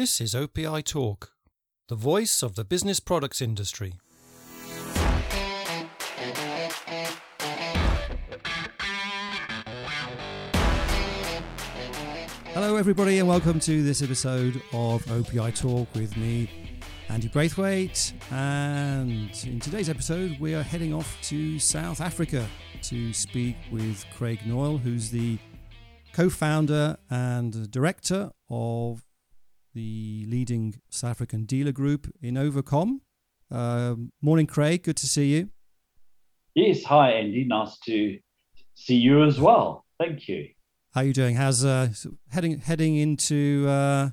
This is OPI Talk, the voice of the business products industry. Hello, everybody, and welcome to this episode of OPI Talk with me, Andy Braithwaite. And in today's episode, we are heading off to South Africa to speak with Craig Noyle, who's the co founder and director of the leading South African dealer group Innovacom. Uh, morning, Craig. Good to see you. Yes. Hi, Andy. Nice to see you as well. Thank you. How are you doing? How's uh, heading heading into uh,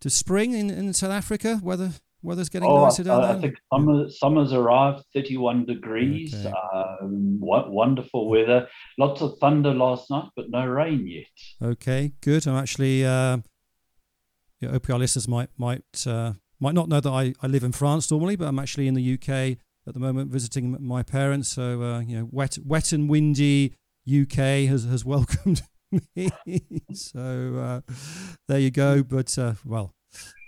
to spring in, in South Africa? Weather weather's getting oh, nicer down I, there. I think summer, summer's arrived. Thirty-one degrees. Okay. Um, wonderful weather. Lots of thunder last night, but no rain yet. Okay, good. I'm actually. Uh, you know, OPI listeners might might uh, might not know that I, I live in France normally, but I'm actually in the UK at the moment visiting my parents. So uh, you know, wet wet and windy UK has has welcomed me. so uh, there you go. But uh, well,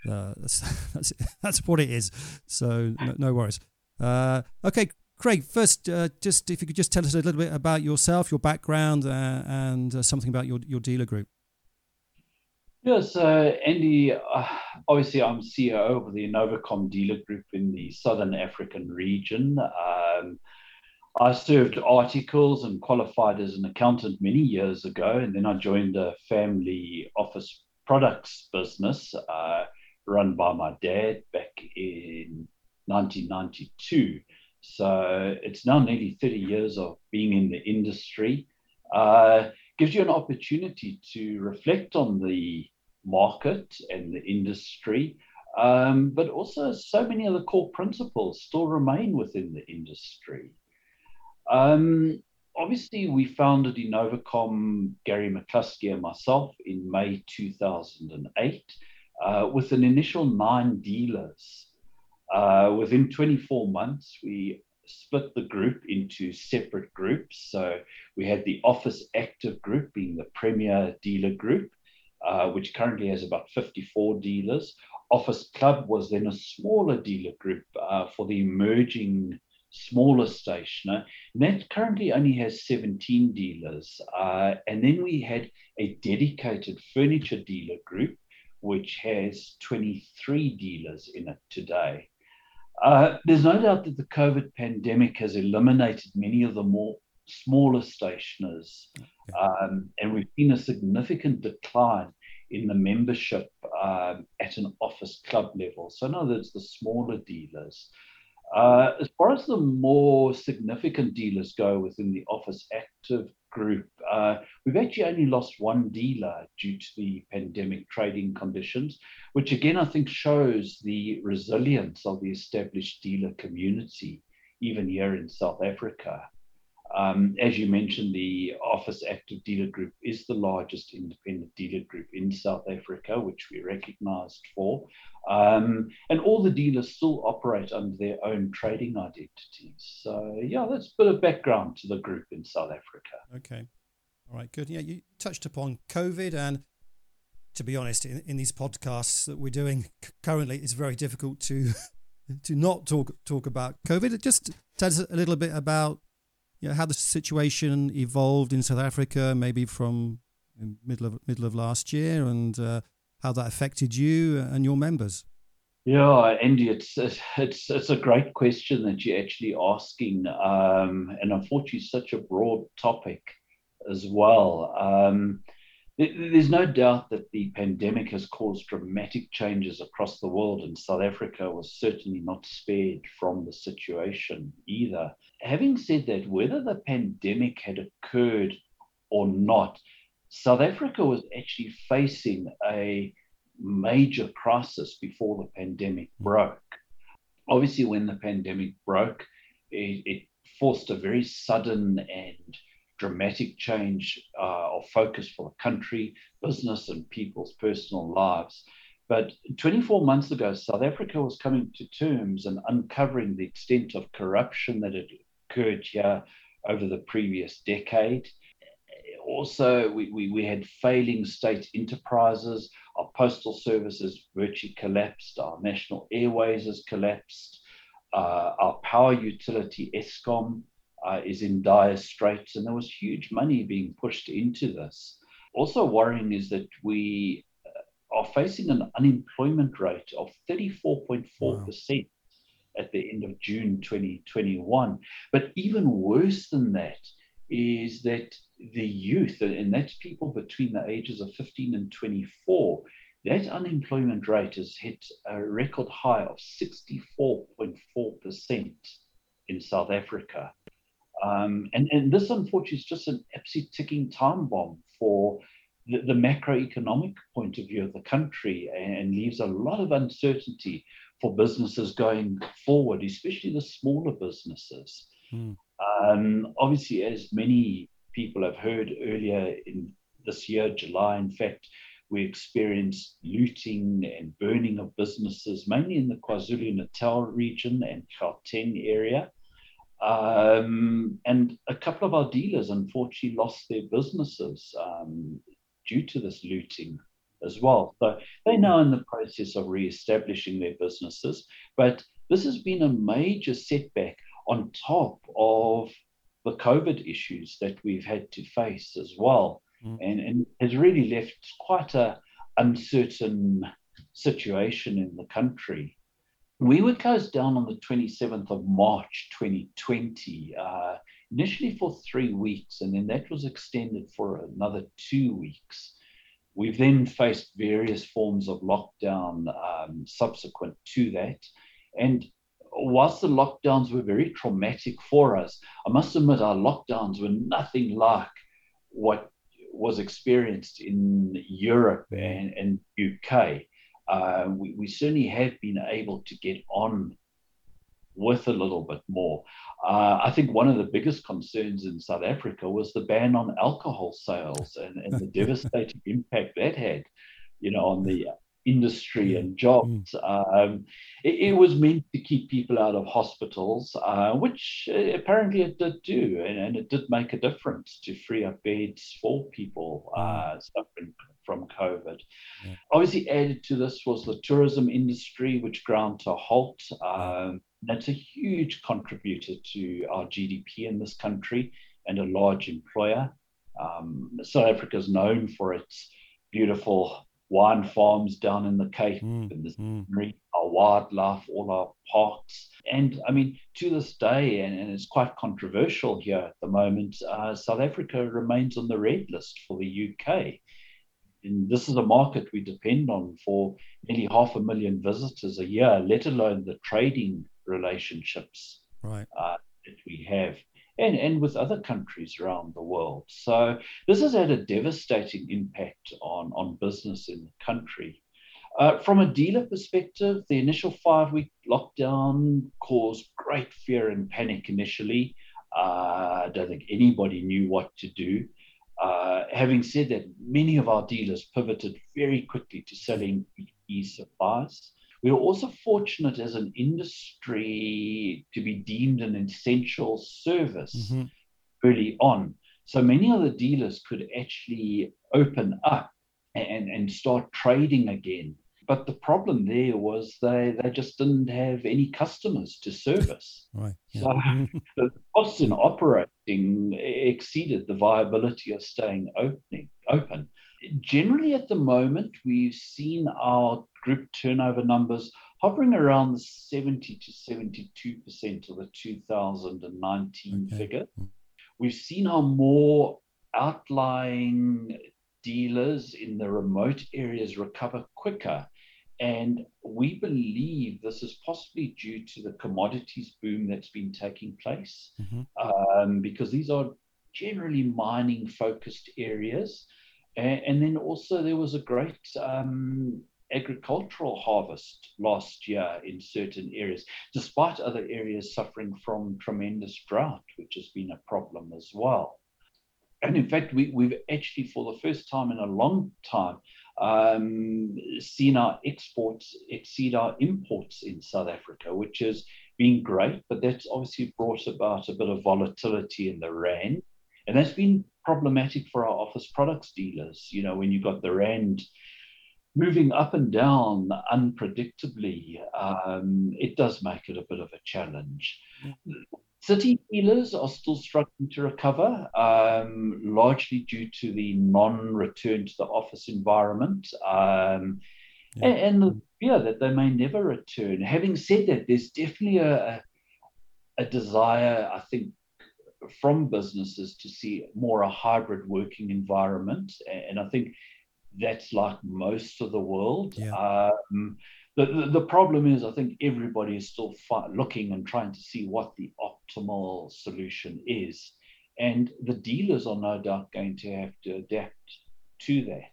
uh, that's that's that's what it is. So no, no worries. Uh, okay, Craig. First, just if you could just tell us a little bit about yourself, your background, and something about your your dealer group. Yes, uh, Andy, uh, obviously I'm CEO of the Innovacom dealer group in the Southern African region. Um, I served articles and qualified as an accountant many years ago, and then I joined a family office products business uh, run by my dad back in 1992. So it's now nearly 30 years of being in the industry. Uh, gives you an opportunity to reflect on the market and the industry, um, but also so many of the core principles still remain within the industry. Um, obviously, we founded Innovacom, Gary McCluskey and myself, in May 2008 uh, with an initial nine dealers. Uh, within 24 months, we split the group into separate groups. So we had the Office Active Group being the premier dealer group. Uh, which currently has about 54 dealers. Office Club was then a smaller dealer group uh, for the emerging smaller stationer. And that currently only has 17 dealers. Uh, and then we had a dedicated furniture dealer group, which has 23 dealers in it today. Uh, there's no doubt that the COVID pandemic has eliminated many of the more smaller stationers. Um, and we've seen a significant decline in the membership um, at an office club level. So, in other words, the smaller dealers. Uh, as far as the more significant dealers go within the office active group, uh, we've actually only lost one dealer due to the pandemic trading conditions, which again I think shows the resilience of the established dealer community, even here in South Africa. Um, as you mentioned, the Office Active Dealer Group is the largest independent dealer group in South Africa, which we're recognized for. Um, and all the dealers still operate under their own trading identities. So, yeah, that's a bit of background to the group in South Africa. Okay. All right, good. Yeah, you touched upon COVID. And to be honest, in, these podcasts that we're doing currently, it's very difficult to. to not talk talk about COVID, just tell us a little bit about you know, how the situation evolved in South Africa, maybe from middle of middle of last year, and uh, how that affected you and your members. Yeah, Andy, it's it's it's a great question that you're actually asking, um, and unfortunately, such a broad topic as well. Um, there's no doubt that the pandemic has caused dramatic changes across the world, and South Africa was certainly not spared from the situation either. Having said that, whether the pandemic had occurred or not, South Africa was actually facing a major crisis before the pandemic broke. Obviously, when the pandemic broke, it, it forced a very sudden and dramatic change uh, of focus for the country, business, and people's personal lives. But 24 months ago, South Africa was coming to terms and uncovering the extent of corruption that had occurred here over the previous decade. Also, we, we, we had failing state enterprises, Our postal service has virtually collapsed. Our national airways has collapsed. Uh, our power utility, Eskom, uh, is in dire straits, and there was huge money being pushed into this. Also, worrying is that we uh, are facing an unemployment rate of 34.4%. Wow at the end of June 2021. But even worse than that is that the youth, and that's people between the ages of 15 and 24, that unemployment rate has hit a record high of 64.4% in South Africa. Um, and, and this, unfortunately, is just an absolute ticking time bomb for the, the macroeconomic point of view of the country and, and leaves a lot of uncertainty for businesses going forward, especially the smaller businesses. Mm. Um, obviously, as many people have heard earlier in this year, July, in fact, we experienced looting and burning of businesses, mainly in the KwaZulu Natal region and Gauteng area. Um, and a couple of our dealers unfortunately lost their businesses um, due to this looting as well. So they're now in the process of re-establishing their businesses, but this has been a major setback on top of the COVID issues that we've had to face as well, mm. and, and has really left quite a uncertain situation in the country. We were closed down on the 27th of March 2020, uh, initially for three weeks, and then that was extended for another two weeks. We've then faced various forms of lockdown um, subsequent to that. And whilst the lockdowns were very traumatic for us, I must admit our lockdowns were nothing like what was experienced in Europe and, and UK. Uh, we, we certainly have been able to get on with a little bit more. Uh, I think one of the biggest concerns in South Africa was the ban on alcohol sales and, and the devastating impact that had, you know, on the industry and jobs. Mm. Um, it, it, was meant to keep people out of hospitals, uh, which uh, apparently it did do, and, and, it did make a difference to free up beds for people mm. uh, suffering from COVID. Yeah. Obviously, added to this was the tourism industry, which ground to a halt. Um, that's a huge contributor to our GDP in this country and a large employer. Um, South Africa is known for its beautiful wine farms down in the Cape mm, and the mm. our wildlife, all our parks. And I mean, to this day, and, and it's quite controversial here at the moment, uh, South Africa remains on the red list for the UK. And this is a market we depend on for nearly half a million visitors a year, let alone the trading relationships right. uh, that we have. And, and with other countries around the world. So, this has had a devastating impact on, on business in the country. Uh, from a dealer perspective, the initial five week lockdown caused great fear and panic initially. Uh, I don't think anybody knew what to do. Uh, having said that, many of our dealers pivoted very quickly to selling e supplies. We are also fortunate as an industry to be deemed an essential service mm-hmm. early on. So many of the dealers could actually open up and, and start trading again. But the problem there was they, they just didn't have any customers to service. Right. Yeah. So the costs in operating exceeded the viability of staying opening, open. Generally, at the moment, we've seen our group turnover numbers hovering around the 70 to 72% of the 2019 okay. figure. We've seen our more outlying dealers in the remote areas recover quicker. And we believe this is possibly due to the commodities boom that's been taking place, mm-hmm. um, because these are generally mining focused areas. And, and, then also, there was a great um, agricultural harvest last year in certain areas, despite other areas suffering from tremendous drought, which has been a problem as well. And in fact, we, we've actually, for the first time in a long time, um, seen our exports exceed our imports in South Africa, which has been great, but that's obviously brought about a bit of volatility in the RAND. And that's been problematic for our office products dealers. You know, when you've got the RAND moving up and down unpredictably, um, it does make it a bit of a challenge. City dealers are still struggling to recover, um, largely due to the non return to the office environment. Um, yeah. and, and the fear that they may never return. Having said that, there's definitely a, a desire, I think, from businesses to see more a hybrid working environment. And I think that's like most of the world. Yeah. Um, the, the, the, problem is, I think everybody is still fi- looking and trying to see what the optimal solution is. And the dealers are no doubt going to have to adapt to that.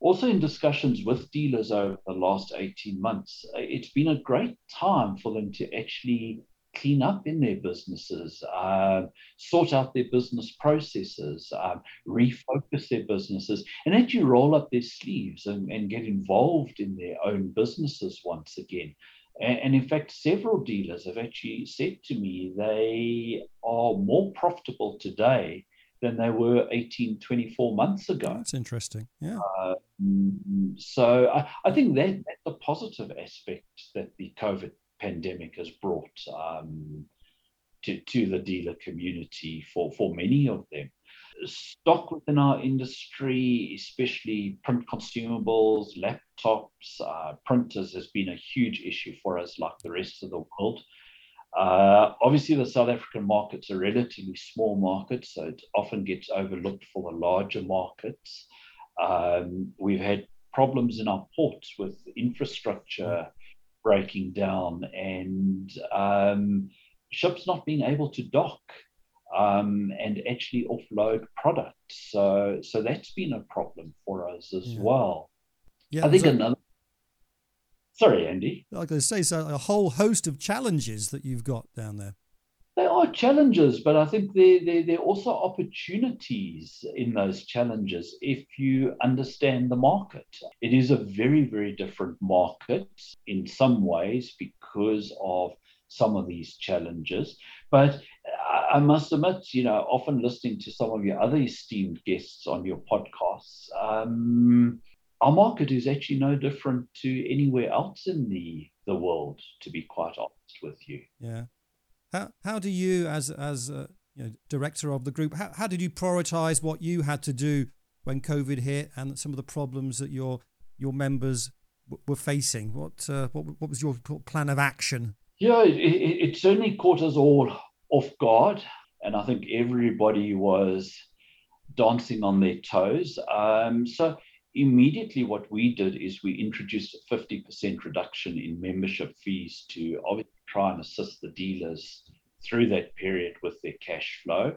Also, in discussions with dealers over the last 18 months, it's been a great time for them to actually clean up in their businesses, uh, sort out their business processes, um, refocus their businesses, and actually roll up their sleeves and, and get involved in their own businesses once again. And, and, in fact, several dealers have actually said to me they are more profitable today than they were 18, 24 months ago. That's interesting. Yeah. Uh, so I, I think that, that's a positive aspect that the COVID pandemic has brought um, to, to the dealer community for, for many of them. Stock within our industry, especially print consumables, laptops, uh, printers, has been a huge issue for us, like the rest of the world. Uh, obviously, the South African market's a relatively small market, so it often gets overlooked for the larger markets. Um, we've had problems in our ports with infrastructure breaking down and um, ships not being able to dock um, and actually offload product. So, so that's been a problem for us as yeah. well. Yeah, I think so, another. Sorry, Andy. Like I say, so a whole host of challenges that you've got down there. There are challenges, but I think there, there, are also opportunities in those challenges if you understand the market. It is a very, very different market in some ways because of some of these challenges. But I must admit, you know, often listening to some of your other esteemed guests on your podcasts, um, our market is actually no different to anywhere else in the, the world, to be quite honest with you. Yeah. How how do you, as as a, you know, director of the group, how how did you prioritize what you had to do when COVID hit and some of the problems that your your members w- were facing? What uh, what what was your plan of action? Yeah, it, it, it certainly caught us all off guard, and I think everybody was dancing on their toes. Um, so immediately what we did is we introduced a 50% reduction in membership fees to obviously try and assist the dealers through that period with their cash flow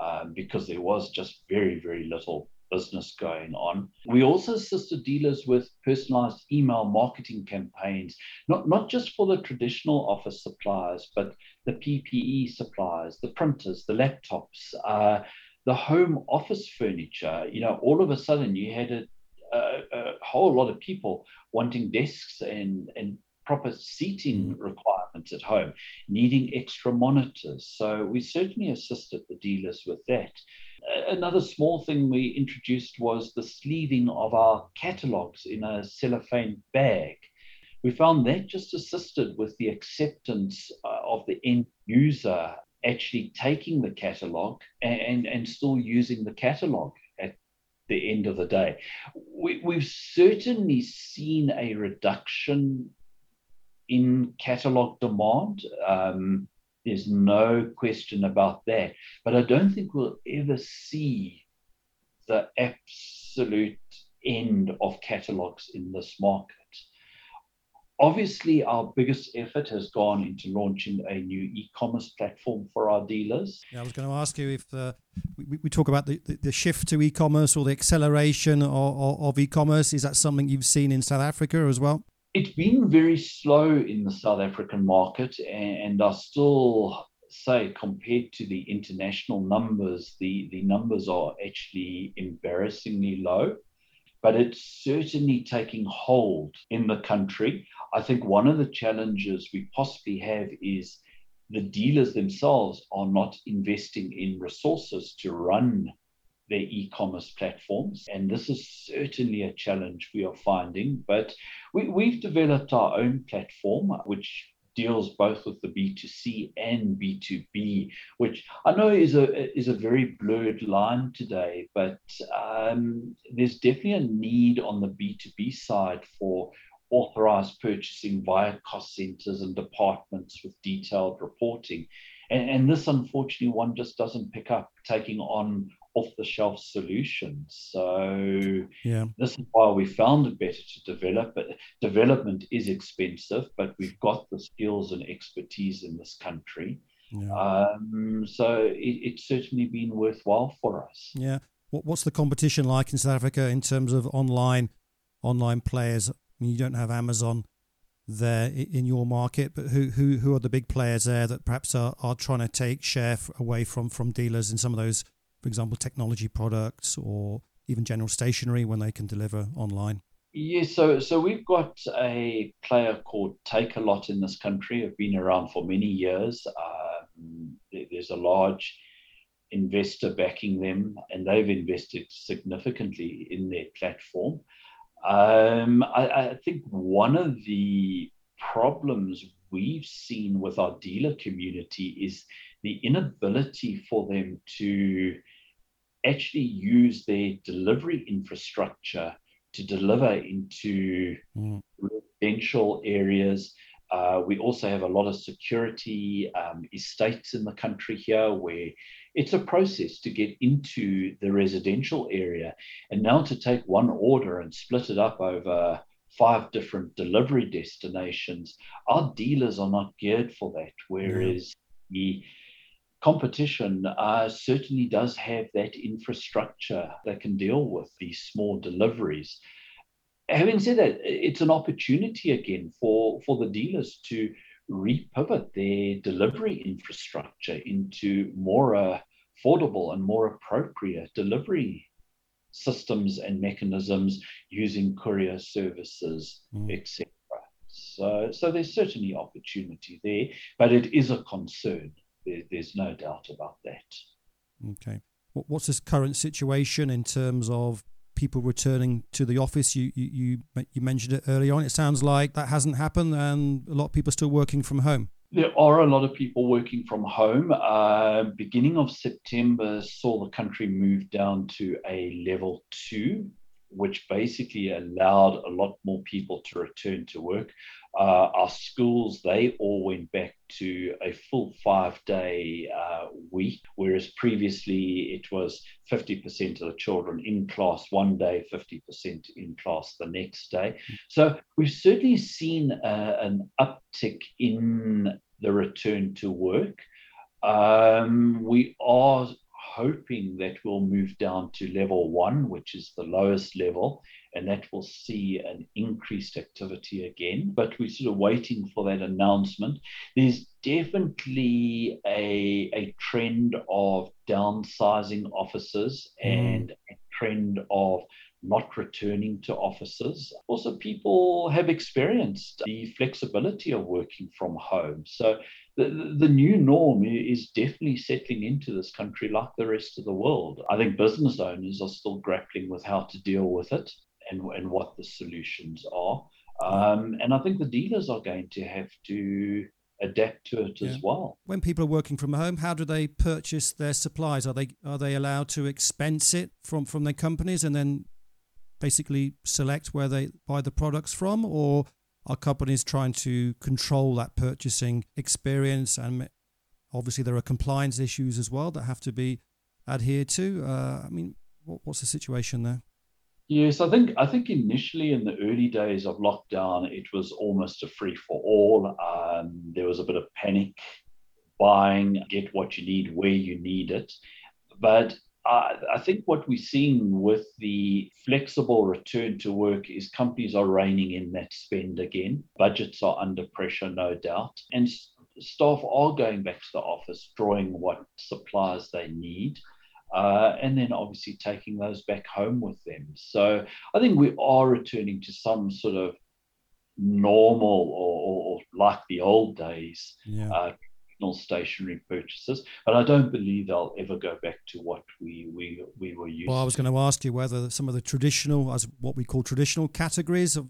um, because there was just very, very little business going on. We also assisted dealers with personalized email marketing campaigns, not, not just for the traditional office suppliers, but the PPE suppliers, the printers, the laptops, uh, the home office furniture. You know, all of a sudden you had a, a, a whole lot of people wanting desks and, and proper seating requirements at home, needing extra monitors. So we certainly assisted the dealers with that. Another small thing we introduced was the sleeving of our catalogs in a cellophane bag. We found that just assisted with the acceptance uh, of the end user actually taking the catalog and, and, still using the catalog at the end of the day. We, we've certainly seen a reduction in catalog demand. Um, there's no question about that. But I don't think we'll ever see the absolute end of catalogs in this market. Obviously, our biggest effort has gone into launching a new e-commerce platform for our dealers. Yeah, I was going to ask you if uh, we, we talk about the, the, shift to e-commerce or the acceleration of, of, of e-commerce. Is that something you've seen in South Africa as well? It's been very slow in the South African market, and I still say compared to the international numbers, the, the numbers are actually embarrassingly low. But it's certainly taking hold in the country. I think one of the challenges we possibly have is the dealers themselves are not investing in resources to run their e-commerce platforms. And this is certainly a challenge we are finding. But we, we've developed our own platform, which deals both with the B2C and B2B, which I know is a is a very blurred line today, but um, there's definitely a need on the B2B side for authorized purchasing via cost centers and departments with detailed reporting. And, and this, unfortunately, one just doesn't pick up taking on off the shelf solutions. So yeah. this is why we found it better to develop it. Development is expensive, but we've got the skills and expertise in this country. Yeah. Um, so it, it's certainly been worthwhile for us. Yeah. What, what's the competition like in South Africa in terms of online online players? I mean, you don't have Amazon there in your market, but who who who are the big players there that perhaps are, are trying to take share away from from dealers in some of those for example, technology products or even general stationery when they can deliver online? Yes, so so we've got a player called Takealot in this country. Have been around for many years. Um, there's a large investor backing them, and they've invested significantly in their platform. Um, I, I, think one of the problems we've seen with our dealer community is the inability for them to actually use their delivery infrastructure to deliver into mm. residential areas. Uh, we also have a lot of security um, estates in the country here where it's a process to get into the residential area. And now to take one order and split it up over five different delivery destinations, our dealers are not geared for that. Whereas the competition uh, certainly does have that infrastructure that can deal with these small deliveries. Having said that, it's an opportunity again for, for the dealers to repivot their delivery infrastructure into more uh, affordable and more appropriate delivery systems and mechanisms using courier services, mm. etc. So, so there's certainly opportunity there, but it is a concern there's no doubt about that. Okay. What's this current situation in terms of people returning to the office? You, you, you, you mentioned it early on. It sounds like that hasn't happened and a lot of people are still working from home. There are a lot of people working from home. Uh, beginning of September saw the country move down to a level two, which basically allowed a lot more people to return to work uh, our schools, they all went back to a full five day uh, week, whereas previously it was 50% of the children in class one day, 50% in class the next day. So we've certainly seen uh, an uptick in the return to work. Um, we are hoping that we'll move down to level one, which is the lowest level, and that will see an increased activity again. But we're sort of waiting for that announcement. There's definitely a, a trend of downsizing offices mm. and a trend of not returning to offices. Also, people have experienced the flexibility of working from home. So, the, the new norm is definitely settling into this country like the rest of the world. I think business owners are still grappling with how to deal with it and, and what the solutions are. Um, and I think the dealers are going to have to adapt to it yeah. as well. When people are working from home, how do they purchase their supplies? Are they are they allowed to expense it from from their companies and then basically select where they buy the products from, or are companies trying to control that purchasing experience? And obviously, there are compliance issues as well that have to be adhered to. Uh, I mean, what, what's the situation there? Yes, I think I think initially in the early days of lockdown, it was almost a free for all. Um, there was a bit of panic buying, get what you need where you need it, but uh, I think what we're seeing with the flexible return to work is companies are reining in that spend again. Budgets are under pressure, no doubt. And staff are going back to the office, drawing what supplies they need. Uh, and then obviously taking those back home with them. So I think we are returning to some sort of normal or, or like the old days, yeah. uh, stationery purchases, but I don't believe they'll ever go back to what we we, we were used. Well, I was going to ask you whether some of the traditional, as what we call traditional categories, have,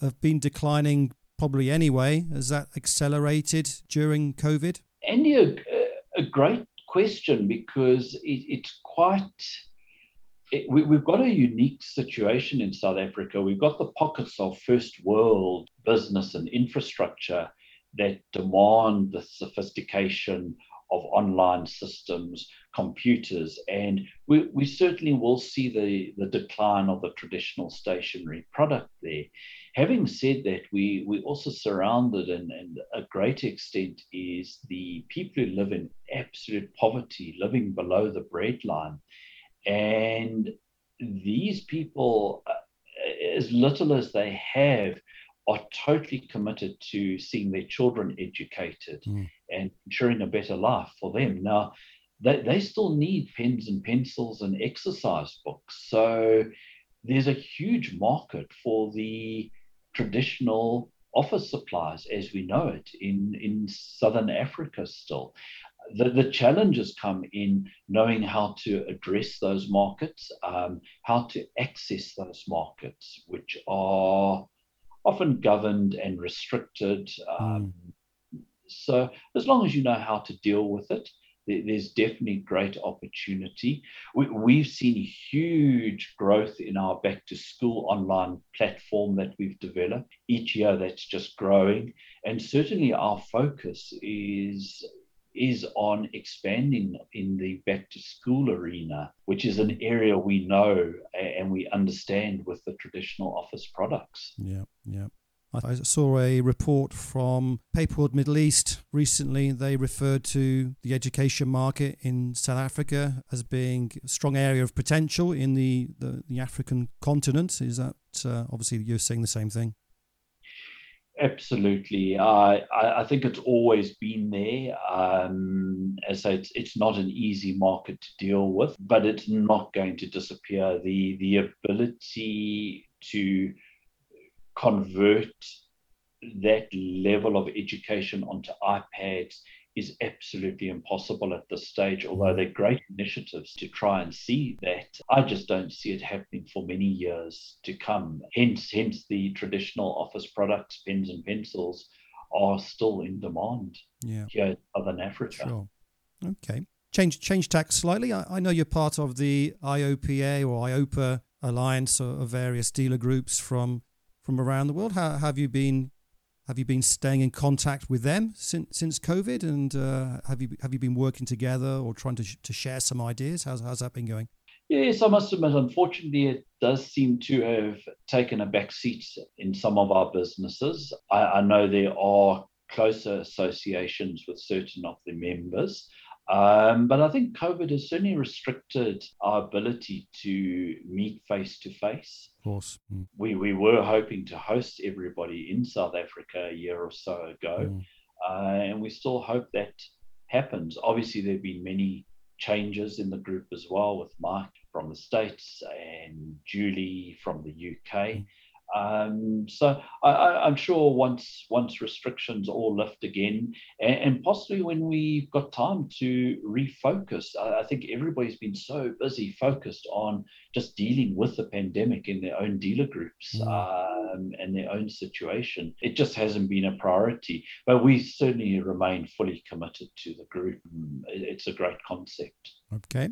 have been declining probably anyway. Has that accelerated during COVID? Andy, a, a great question because it, it's quite. It, we, we've got a unique situation in South Africa. We've got the pockets of first world business and infrastructure that demand the sophistication of online systems, computers, and we, we certainly will see the, the decline of the traditional stationery product there. Having said that, we, we also surrounded, and, and a great extent is the people who live in absolute poverty, living below the breadline. And these people, uh, as little as they have, are totally committed to seeing their children educated mm. and ensuring a better life for them. Now, they, they still need pens and pencils and exercise books. So there's a huge market for the traditional office supplies as we know it in, in Southern Africa still. The, the challenges come in knowing how to address those markets, um, how to access those markets, which are often governed and restricted. Um, mm. So, as long as you know how to deal with it, there's definitely great opportunity. We, have seen huge growth in our back to school online platform that we've developed. Each year that's just growing. And certainly our focus is is on expanding in the back to school arena, which is an area we know and we understand with the traditional office products. Yeah, yeah. I saw a report from Paperworld Middle East recently. They referred to the education market in South Africa as being a strong area of potential in the, the, the African continent. Is that uh, obviously you're saying the same thing? Absolutely. I, I think it's always been there. Um, as I say, it's, it's not an easy market to deal with, but it's not going to disappear. The, the ability to convert that level of education onto iPads is absolutely impossible at this stage, although mm. they're great initiatives to try and see that. I just don't see it happening for many years to come. Hence, hence the traditional office products, pens and pencils, are still in demand yeah. here in Southern Africa. Sure. Okay. Change change tack slightly. I, I know you're part of the IOPA or IOPA alliance of various dealer groups from from around the world. How have you been? Have you been staying in contact with them since since COVID? And uh, have you have you been working together or trying to to share some ideas? How's how's that been going? Yes, I must admit, unfortunately, it does seem to have taken a back seat in some of our businesses. I, I know there are closer associations with certain of the members. Um, but I think COVID has certainly restricted our ability to meet face to face. Of course. Mm. We, we were hoping to host everybody in South Africa a year or so ago, mm. uh, and we still hope that happens. Obviously, there have been many changes in the group as well, with Mark from the States and Julie from the UK. Mm. Um, so I, am sure once once restrictions all lift again, and, and, possibly when we've got time to refocus, I, I, think everybody's been so busy focused on just dealing with the pandemic in their own dealer groups mm. um, and their own situation. It just hasn't been a priority, but we certainly remain fully committed to the group. It's a great concept. Okay.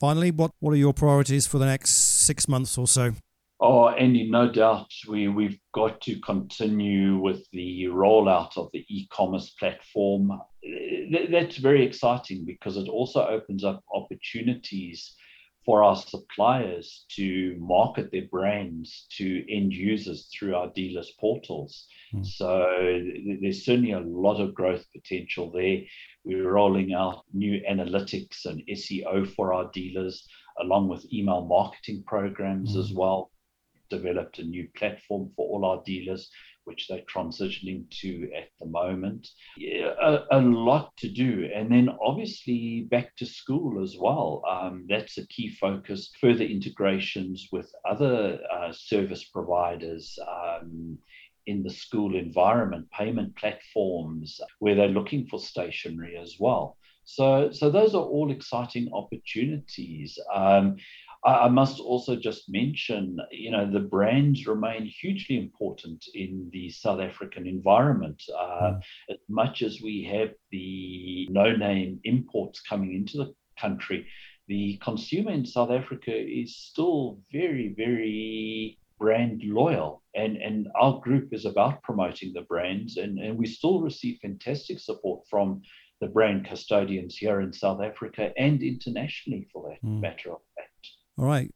Finally, what, what are your priorities for the next six months or so? Oh, Andy, no doubt we, we've got to continue with the rollout of the e commerce platform. That's very exciting because it also opens up opportunities for our suppliers to market their brands to end users through our dealers' portals. Mm. So there's certainly a lot of growth potential there. We're rolling out new analytics and SEO for our dealers, along with email marketing programs mm. as well developed a new platform for all our dealers, which they're transitioning to at the moment. Yeah, a, a, lot to do. And then obviously back to school as well. Um, that's a key focus. Further integrations with other uh, service providers. Um, in the school environment, payment platforms, where they're looking for stationery as well. So, so those are all exciting opportunities. Um, I, I must also just mention, you know, the brands remain hugely important in the South African environment. Uh, mm. As much as we have the no-name imports coming into the country, the consumer in South Africa is still very, very brand loyal. And, and our group is about promoting the brands, and, and we still receive fantastic support from the brand custodians here in South Africa and internationally, for that mm. matter. All right.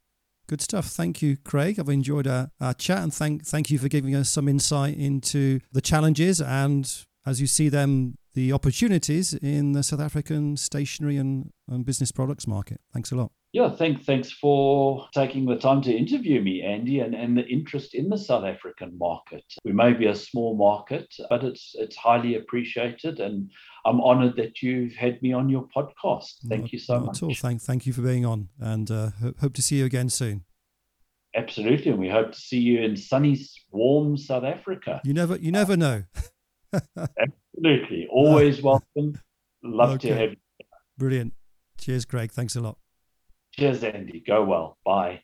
Good stuff. Thank you, Craig. I've enjoyed our, our chat and thank thank you for giving us some insight into the challenges and as you see them, the opportunities in the South African stationery and, and business products market. Thanks a lot. Yeah, thank, thanks for taking the time to interview me, Andy, and, and the interest in the South African market. We may be a small market, but it's it's highly appreciated, and I'm honoured that you've had me on your podcast. Thank not, you so much. At all. Thank, thank you for being on, and uh, hope to see you again soon. Absolutely, and we hope to see you in sunny, warm South Africa. You never, you never know. Absolutely, always oh. welcome. Love okay. to have you. Brilliant. Cheers, Greg. Thanks a lot. Cheers, Andy. Go well. Bye.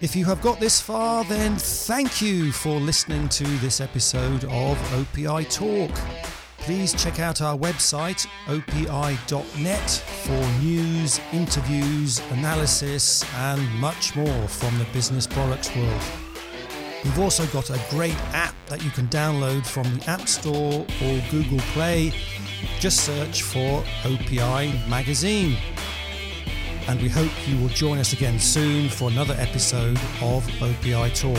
If you have got this far, then thank you for listening to this episode of OPI Talk. Please check out our website, opi.net, for news, interviews, analysis, and much more from the business products world. We've also got a great app that you can download from the App Store or Google Play. Just search for OPI Magazine and we hope you will join us again soon for another episode of OPI Talk.